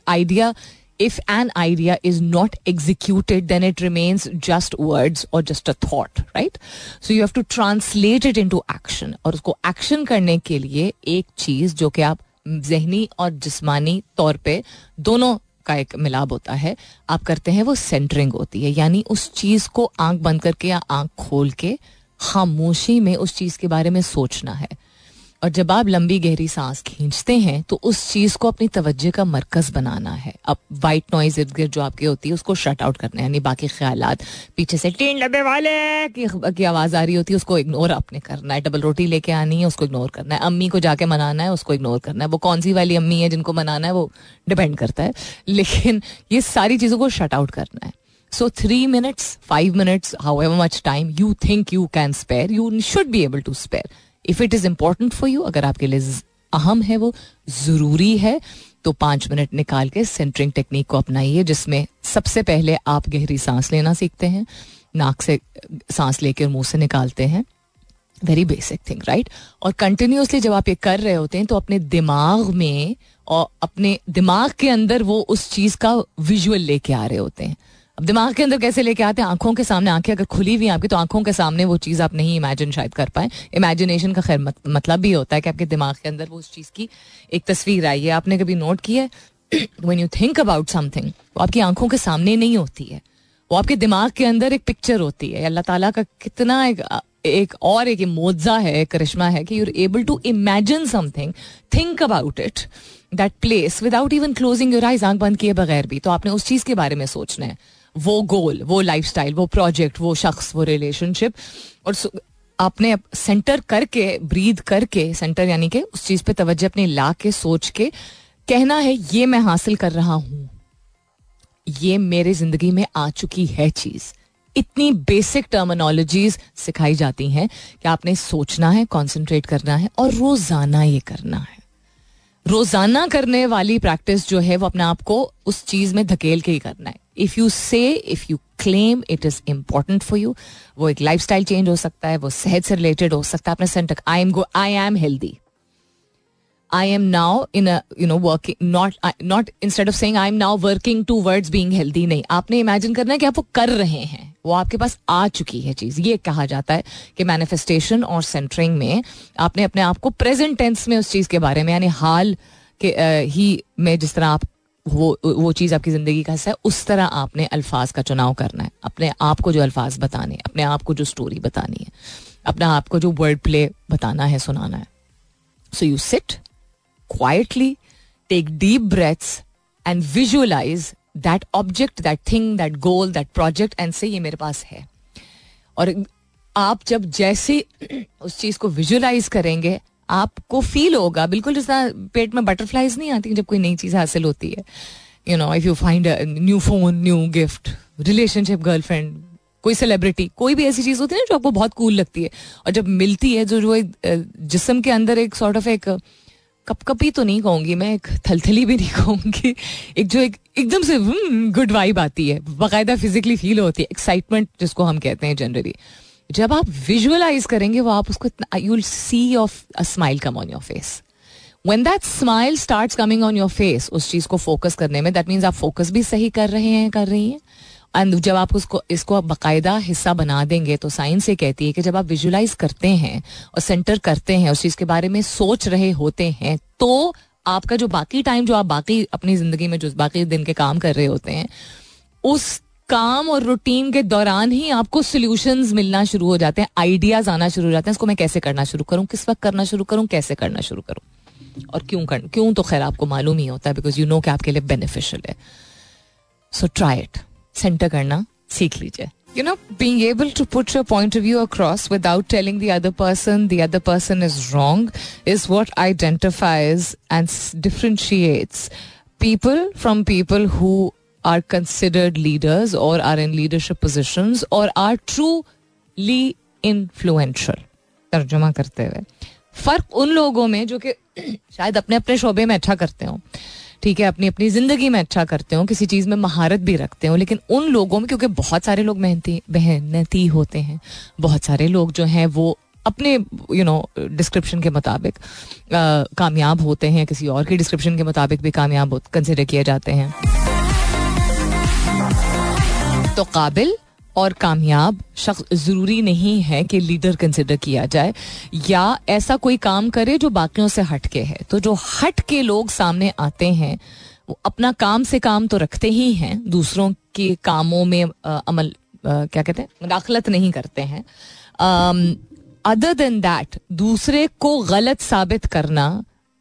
idea if an idea is not executed, then it remains just words or just a thought, right? So you have to translate it into action. और उसको action करने के लिए एक चीज़ जो कि आप जहनी और जिस्मानी तौर पे दोनों का एक मिलाप होता है आप करते हैं वो सेंटरिंग होती है यानी उस चीज़ को आँख बंद करके या आँख खोल के खामोशी में उस चीज़ के बारे में सोचना है और जब आप लंबी गहरी सांस खींचते हैं तो उस चीज़ को अपनी तवज्जो का मरकज बनाना है। अब वाइट नॉइज़ इर्द गिर्द जो आपकी होती है उसको शट आउट करना है यानी बाकी ख्याल पीछे से टीन डब्बे वाले की, की आवाज़ आ रही होती है उसको इग्नोर आपने करना है। डबल रोटी लेके आनी है उसको इग्नोर करना है। अम्मी को जाके मनाना है उसको इग्नोर करना है। वो कौन सी वाली अम्मी है जिनको मनाना है वो डिपेंड करता है। लेकिन ये सारी चीज़ों को शट आउट करना है। So three minutes five minutes however much time you think you can spare you should be able to spare if it is important for you अगर आपके लिए अहम है वो, ज़रूरी है तो पाँच मिनट निकाल के सेंटरिंग टेक्निक को अपनाइए, जिसमें सबसे पहले आप गहरी सांस लेना सीखते हैं, नाक से, सांस लेकर मुँह से निकालते हैं वेरी बेसिक थिंग राइट और कंटिन्यूसली जब आप ये कर रहे होते हैं तो अपने दिमाग में, और अपने दिमाग के अंदर वो उस चीज़ का विजुअल लेके आ रहे होते हैं। दिमाग के अंदर कैसे लेके आते हैं? आँखों के सामने आँखें अगर खुली हुई आपकी तो आँखों के सामने वो चीज़ आप नहीं इमेजिन शायद कर पाए। इमेजिनेशन का खैर मतलब भी होता है कि आपके दिमाग के अंदर वो उस चीज़ की एक तस्वीर आई है। आपने कभी नोट की है? When you think about something वो आपकी आँखों के सामने नहीं होती है। वो आपके दिमाग के अंदर एक पिक्चर होती है। अल्लाह ताला का कितना एक एक और एक मोजा है करिश्मा है कि you able to imagine something think about it that place without even closing your eyes आँख बंद किए बगैर भी। तो आपने उस चीज़ के बारे में सोचना है। वो गोल वो लाइफस्टाइल वो प्रोजेक्ट वो शख्स, वो रिलेशनशिप और आपने सेंटर करके ब्रीद करके सेंटर यानी कि उस चीज़ पे तवज्जो अपनी ला के सोच के कहना है, ये मैं हासिल कर रहा हूँ। ये मेरे ज़िंदगी में आ चुकी है चीज़। इतनी बेसिक टर्मिनोलॉजीज सिखाई जाती हैं कि आपने सोचना है कॉन्सेंट्रेट करना है और रोज़ाना ये करना है। रोज़ाना करने वाली प्रैक्टिस जो है, वो अपने आप को उस चीज़ में धकेल के ही करना है। If you say if you claim it is important for you वो एक लाइफ स्टाइल चेंज हो सकता है, वो सेहत से रिलेटेड हो सकता है। अपने centre I am go I am healthy I am now in a, you know, working, not not, instead of saying I am now working towards being healthy, नहीं। आपने इमेजिन करना है कि आप वो कर रहे हैं। वो आपके पास आ चुकी है चीज़। ये कहा जाता है कि मैनिफेस्टेशन और सेंटरिंग में आपने अपने आप को प्रेजेंट टेंस में उस चीज़ के बारे में, यानी हाल के ही में जिस तरह आप वो वो चीज़ आपकी ज़िंदगी का हिस्सा है, उस तरह आपने अल्फाज का चुनाव करना है। अपने आप को जो अल्फाज बताने अपने आप को जो स्टोरी बतानी है, अपने आप को जो वर्ड प्ले बताना है, सुनाना है। So you sit quietly take deep breaths and visualize that object, that thing, that goal, that project, and say, ये मेरे पास है. और आप जब जैसे <clears throat> उस चीज़ को विजुलाइज करेंगे, आपको फील होगा। बिल्कुल जैसा पेट में बटरफ्लाइज नहीं आती जब कोई नई चीज़ हासिल होती है। You know if you find new phone new gift relationship girlfriend कोई सेलिब्रिटी कोई भी ऐसी चीज़ होती है ना जो आपको बहुत कूल लगती है। और जब मिलती है, जो जो जिसम के अंदर एक सॉर्ट ऑफ़ एक कपकपी तो नहीं कहूँगी मैं एक थलथली भी नहीं कहूँगी। एक जो एक एकदम से गुड हम्म, वाइब आती है। बाकायदा फिजिकली फील होती है। एक्साइटमेंट जिसको हम कहते हैं जनरली जब आप विजुअलाइज करेंगे वो आप उसको you will see of a smile come on your face when that smile start coming on your face उस चीज़ को फोकस करने में दैट मीन्स आप फोकस भी सही कर रहे हैं कर रही हैं। जब आप उसको, इसको बाकायदा हिस्सा बना देंगे तो साइंस ये कहती है कि जब आप विजुलाइज करते हैं और सेंटर करते हैं, उस चीज़ के बारे में सोच रहे होते हैं तो आपका जो बाकी टाइम जो आप बाकी अपनी ज़िंदगी में, जो बाकी दिन के काम कर रहे होते हैं, उस काम और रूटीन के दौरान ही आपको सोल्यूशन मिलना शुरू हो जाते हैं आइडियाज़ आना शुरू हो जाते हैं, इसको मैं कैसे करना शुरू करूँ, किस वक्त करना शुरू करूँ, कैसे करना शुरू करूँ, और क्यों कर, क्यों तो खैर आपको मालूम ही होता है बिकॉज़ यू नो कि आपके लिए बेनिफिशियल है। सो ट्राई इट सेंटर करना सीख लीजिए। You know being able to put your point of view across without telling the other person the other person is wrong is what identifies and differentiates people from people who are considered leaders और are in leadership position और are truly influential तर्जमा करते हुए। फ़र्क उन लोगों में जो कि <clears throat> शायद अपने अपने शोबे में अच्छा करते हों। ठीक है, अपनी अपनी ज़िंदगी में अच्छा करते हो, किसी चीज़ में महारत भी रखते हो, लेकिन उन लोगों में, क्योंकि बहुत सारे लोग मेहनती मेहनती होते हैं, बहुत सारे लोग जो हैं, वो अपने यू नो डिस्क्रिप्शन के मुताबिक कामयाब होते हैं, किसी और की डिस्क्रिप्शन के मुताबिक भी कामयाब कंसिडर किए जाते हैं। तो काबिल और कामयाब। शख्स ज़रूरी नहीं है कि लीडर कंसिडर किया जाए या ऐसा कोई काम करे जो बाकियों से हट के है। तो जो हट के लोग सामने आते हैं वो अपना काम से काम तो रखते ही हैं दूसरों के कामों में आ, अमल आ, क्या कहते हैं मुदाखलत नहीं करते हैं। अदर देन दैट दूसरे को गलत साबित करना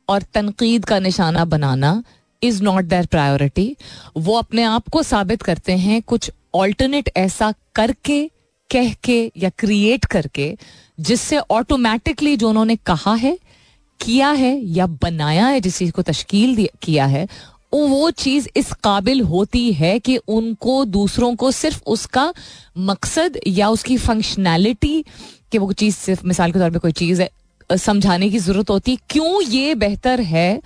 और तनकीद का निशाना बनाना इज़ नॉट देयर प्रायोरिटी वो अपने आप को साबित करते हैं कुछ ऑल्टरनेट ऐसा करके कह के या क्रिएट करके, जिससे ऑटोमेटिकली जो उन्होंने कहा है, किया है या बनाया है, जिस चीज़ को तश्कील किया है, वो चीज़ इस काबिल होती है कि उनको दूसरों को सिर्फ़ उसका मकसद या उसकी फंक्शनैलिटी कि वो चीज़ सिर्फ़ मिसाल के तौर पे कोई चीज़ है, समझाने की ज़रूरत होती क्यों ये बेहतर है?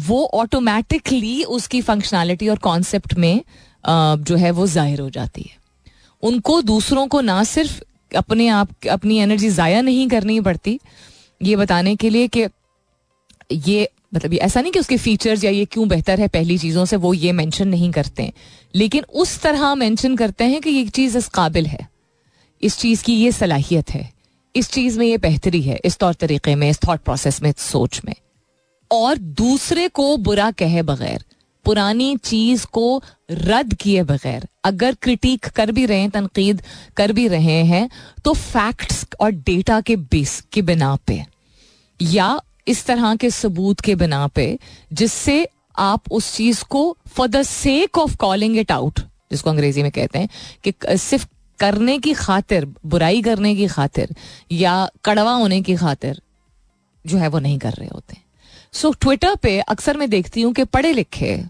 वो ऑटोमेटिकली उसकी फंक्शनैलिटी और कॉन्सेप्ट में जो है वो ज़ाहिर हो जाती है। उनको दूसरों को ना सिर्फ़ अपने आप, अपनी एनर्जी ज़ाया नहीं करनी पड़ती, ये बताने के लिए कि ये मतलब ये ऐसा नहीं कि उसके फीचर्स या ये क्यों बेहतर है पहली चीज़ों से, वो ये मेंशन नहीं करते हैं। लेकिन उस तरह मेंशन करते हैं कि ये चीज़ इस काबिल है। इस चीज़ की ये सलाहियत है। इस चीज़ में ये बेहतरी है, इस तौर तरीके में, इस थॉट प्रोसेस में, इस सोच में। और दूसरे को बुरा कहे बगैर, पुरानी चीज़ को रद्द किए बगैर, अगर क्रिटिक कर भी रहे हैं, तनकीद कर भी रहे हैं तो फैक्ट्स और डेटा के बेस के बिना पे, या इस तरह के सबूत के बिना पे, जिससे आप उस चीज़ को for the sake of calling it out जिसको अंग्रेज़ी में कहते हैं कि, सिर्फ़ करने की खातिर, बुराई करने की खातिर, या कड़वा होने की खातिर, जो है वो नहीं कर रहे होते। सो ट्विटर पे अक्सर मैं देखती हूँ कि पढ़े लिखे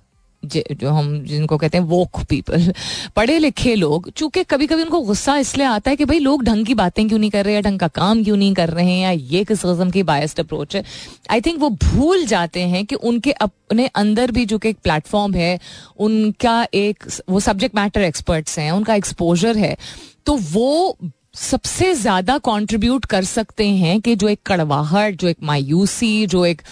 जो हम जिनको कहते हैं वोक पीपल पढ़े लिखे लोग, चूँकि कभी कभी उनको गुस्सा इसलिए आता है कि भाई लोग ढंग की बातें क्यों नहीं कर रहे या ढंग का काम क्यों नहीं कर रहे हैं या ये किस किस्म की बायस्ड अप्रोच है। आई थिंक वो भूल जाते हैं कि उनके अपने अंदर भी जो कि एक प्लेटफॉर्म है, उनका एक वो सब्जेक्ट मैटर एक्सपर्ट्स हैं, उनका एक्सपोजर है तो वो सबसे ज़्यादा कंट्रीब्यूट कर सकते हैं कि जो एक कड़वाहट, जो एक मायूसी, जो एक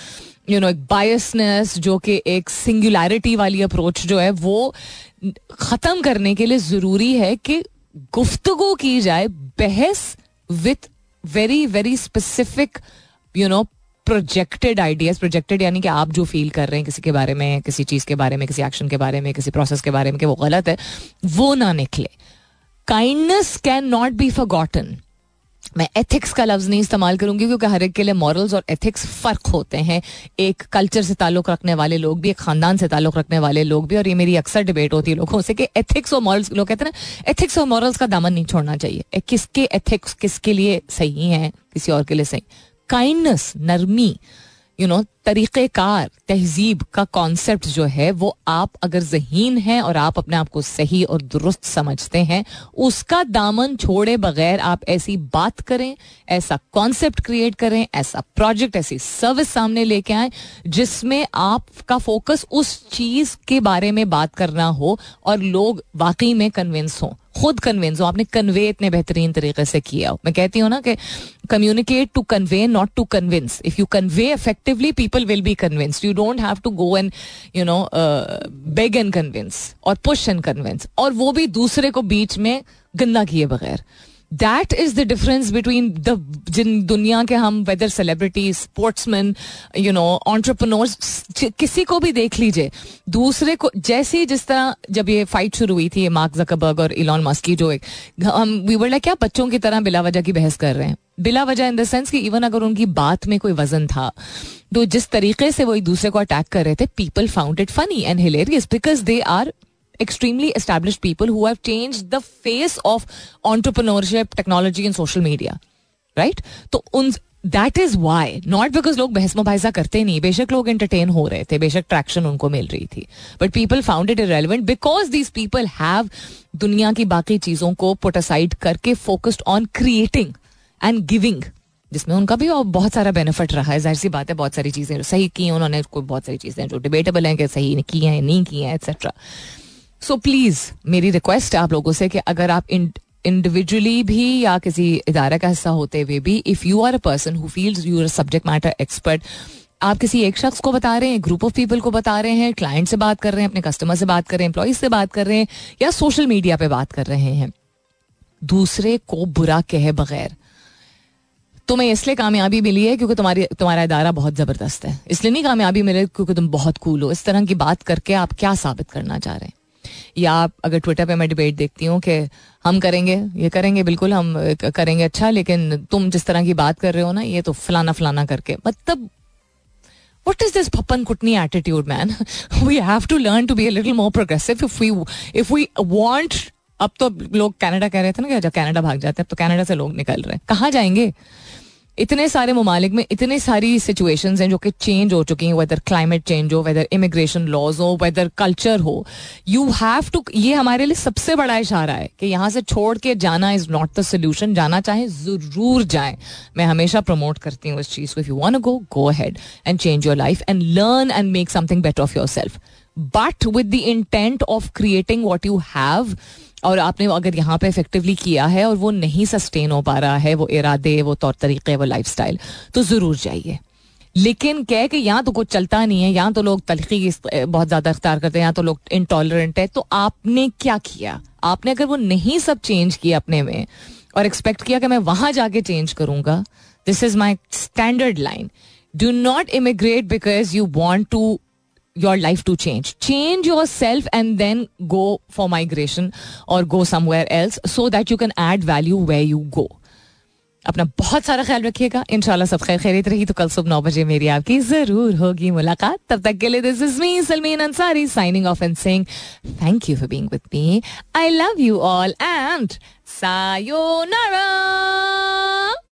यू नो एक बायसनेस जो कि एक सिंगुलैरिटी वाली अप्रोच जो है, वो ख़त्म करने के लिए ज़रूरी है कि गुफ्तगु की जाए, बहस with very very specific you know projected ideas projected यानी कि आप जो फील कर रहे हैं किसी के बारे में, किसी चीज़ के बारे में, किसी एक्शन के बारे में, किसी प्रोसेस के बारे में कि वो गलत है, वो ना निकले। Kindness can not be forgotten मैं एथिक्स का लफ्ज नहीं इस्तेमाल करूँगी क्योंकि हर एक के लिए मॉरल्स और एथिक्स फ़र्क होते हैं। एक कल्चर से ताल्लुक रखने वाले लोग भी, एक खानदान से ताल्लुक रखने वाले लोग भी, और ये मेरी अक्सर डिबेट होती है लोगों से कि एथिक्स और मॉरल्स लोग कहते हैं ना एथिक्स और मॉरल्स का दामन नहीं छोड़ना चाहिए। किसके एथिक्स किसके लिए सही हैं, किसी और के लिए सही? काइंडनेस नरमी। यू नो तरीक़ेकार, तहजीब का कॉन्सेप्ट जो है, वो आप अगर जहीन है और आप अपने आप को सही और दुरुस्त समझते हैं, उसका दामन छोड़े बगैर आप ऐसी बात करें, ऐसा कॉन्सेप्ट क्रिएट करें, ऐसा प्रोजेक्ट ऐसी सर्विस सामने लेके आए, जिसमें आपका फोकस उस चीज़ के बारे में बात करना हो और लोग वाकई में कन्विंस हों। खुद कन्विंस हो, आपने कन्वे इतने बेहतरीन तरीके से किया हो। मैं कहती हूँ ना कि communicate to convey not to convince if you convey effectively people will be convince you don't have to go and you know beg and convince और पुश एंड कन्विंस और वो भी दूसरे को बीच में गंदा किए बगैर। That is the difference between the जिन दुनिया के हम whether celebrity sportsman you know entrepreneurs किसी को भी देख लीजिए। दूसरे को, जैसे जिस तरह जब ये फाइट शुरू हुई थी मार्क जकबर्ग और इलॉन मस्क की, जो एक, हम वी वर्ड क्या बच्चों की तरह बिला वजह की बहस कर रहे हैं? बिला वजह इन द सेंस कि इवन अगर उनकी बात में कोई वज़न था तो जिस तरीके से वो एक दूसरे को अटैक कर रहे थे people found it funny and hilarious because they are extremely established people who have changed the face of entrepreneurship, technology and social media. Right? तो उन that is why not because लोग बहस मुबाइजा करते नहीं बेशक लोग एंटरटेन हो रहे थे बेशक ट्रैक्शन उनको मिल रही थी but people found it irrelevant because these people have दुनिया की बाकी चीज़ों को पुट करके focused on creating and giving जिसमें उनका भी बहुत सारा बेनिफिट रहा है ज़ाहिर सी बात है बहुत सारी चीज़ें सही की उन्होंने बहुत सारी चीज़ें जो डिबेटेबल हैं कि सही की हैं नहीं की हैं एक्सेट्रा सो प्लीज़ मेरी रिक्वेस्ट है आप लोगों से कि अगर आप इंडिविजुअली भी या किसी इदारे का हिस्सा होते हुए भी if you are a person who feels you are subject matter expert आप किसी एक शख्स को बता रहे हैं ग्रुप ऑफ़ पीपल को बता रहे हैं क्लाइंट से बात कर रहे हैं, अपने कस्टमर से बात कर रहे हैं एम्प्लॉज से बात कर रहे हैं, या सोशल मीडिया पे बात कर रहे हैं, दूसरे को बुरा कहे बगैर। तुम्हें इसलिए कामयाबी मिली है क्योंकि तुम्हारी, तुम्हारा इदारा बहुत ज़बरदस्त है। इसलिए नहीं कामयाबी मिले क्योंकि तुम बहुत कूल हो। इस तरह की बात करके आप क्या साबित करना चाह रहे हैं? या आप अगर ट्विटर पे मैं डिबेट देखती हूँ कि हम करेंगे, ये करेंगे, बिल्कुल हम करेंगे अच्छा लेकिन तुम जिस तरह की बात कर रहे हो ना, ये तो फलाना फलाना करके। मतलब what is this papan kutni attitude, man? <laughs> We have to learn to be a little more progressive if we if we अब तो लोग कनाडा कह रहे थे ना कि जब कनाडा भाग जाते हैं, अब तो कनाडा से लोग निकल रहे हैं। कहाँ जाएँगे? इतने सारे ममालिक में इतनी सारी सिचुएशन हैं जो कि चेंज हो चुकी हैं वेदर क्लाइमेट चेंज हो वेदर इमिग्रेशन लॉज हो वेदर कल्चर हो। यू हैव टू ये हमारे लिए सबसे बड़ा इशारा है कि यहाँ से छोड़ के जाना इज़ नॉट द सोल्यूशन जाना चाहे, ज़रूर जाए। मैं हमेशा प्रमोट करती हूँ इस चीज़ को। If you want go go ahead and change your life and learn and make something better of yourself but with the intent of creating what you have और आपने अगर यहाँ पे इफेक्टिवली किया है और वो नहीं सस्टेन हो पा रहा है, वो इरादे, वो तौर तरीके, वो लाइफ तो ज़रूर जाइए। लेकिन कह कि यहाँ तो कुछ चलता नहीं है, यहाँ तो लोग तलखी बहुत ज़्यादा अख्तियार करते हैं, यहाँ तो लोग इंटॉलरेंट है तो आपने क्या किया? आपने अगर वो नहीं सब चेंज किया अपने में और एक्सपेक्ट किया कि मैं वहाँ जाके चेंज करूँगा this is my standard line do not immigrate because you want to your life to change. Change yourself and then go for migration or go somewhere else so that you can add value where you go. अपना बहुत सारा ख्याल रखिएगा। इंशाल्लाह सब खैर खैरित रही। तो कल सुबह नौ बजे मेरी आपकी ज़रूर होगी मुलाकात। तब तक के लिए this is me Salmeen Ansari signing off and saying thank you for being with me I love you all and sayonara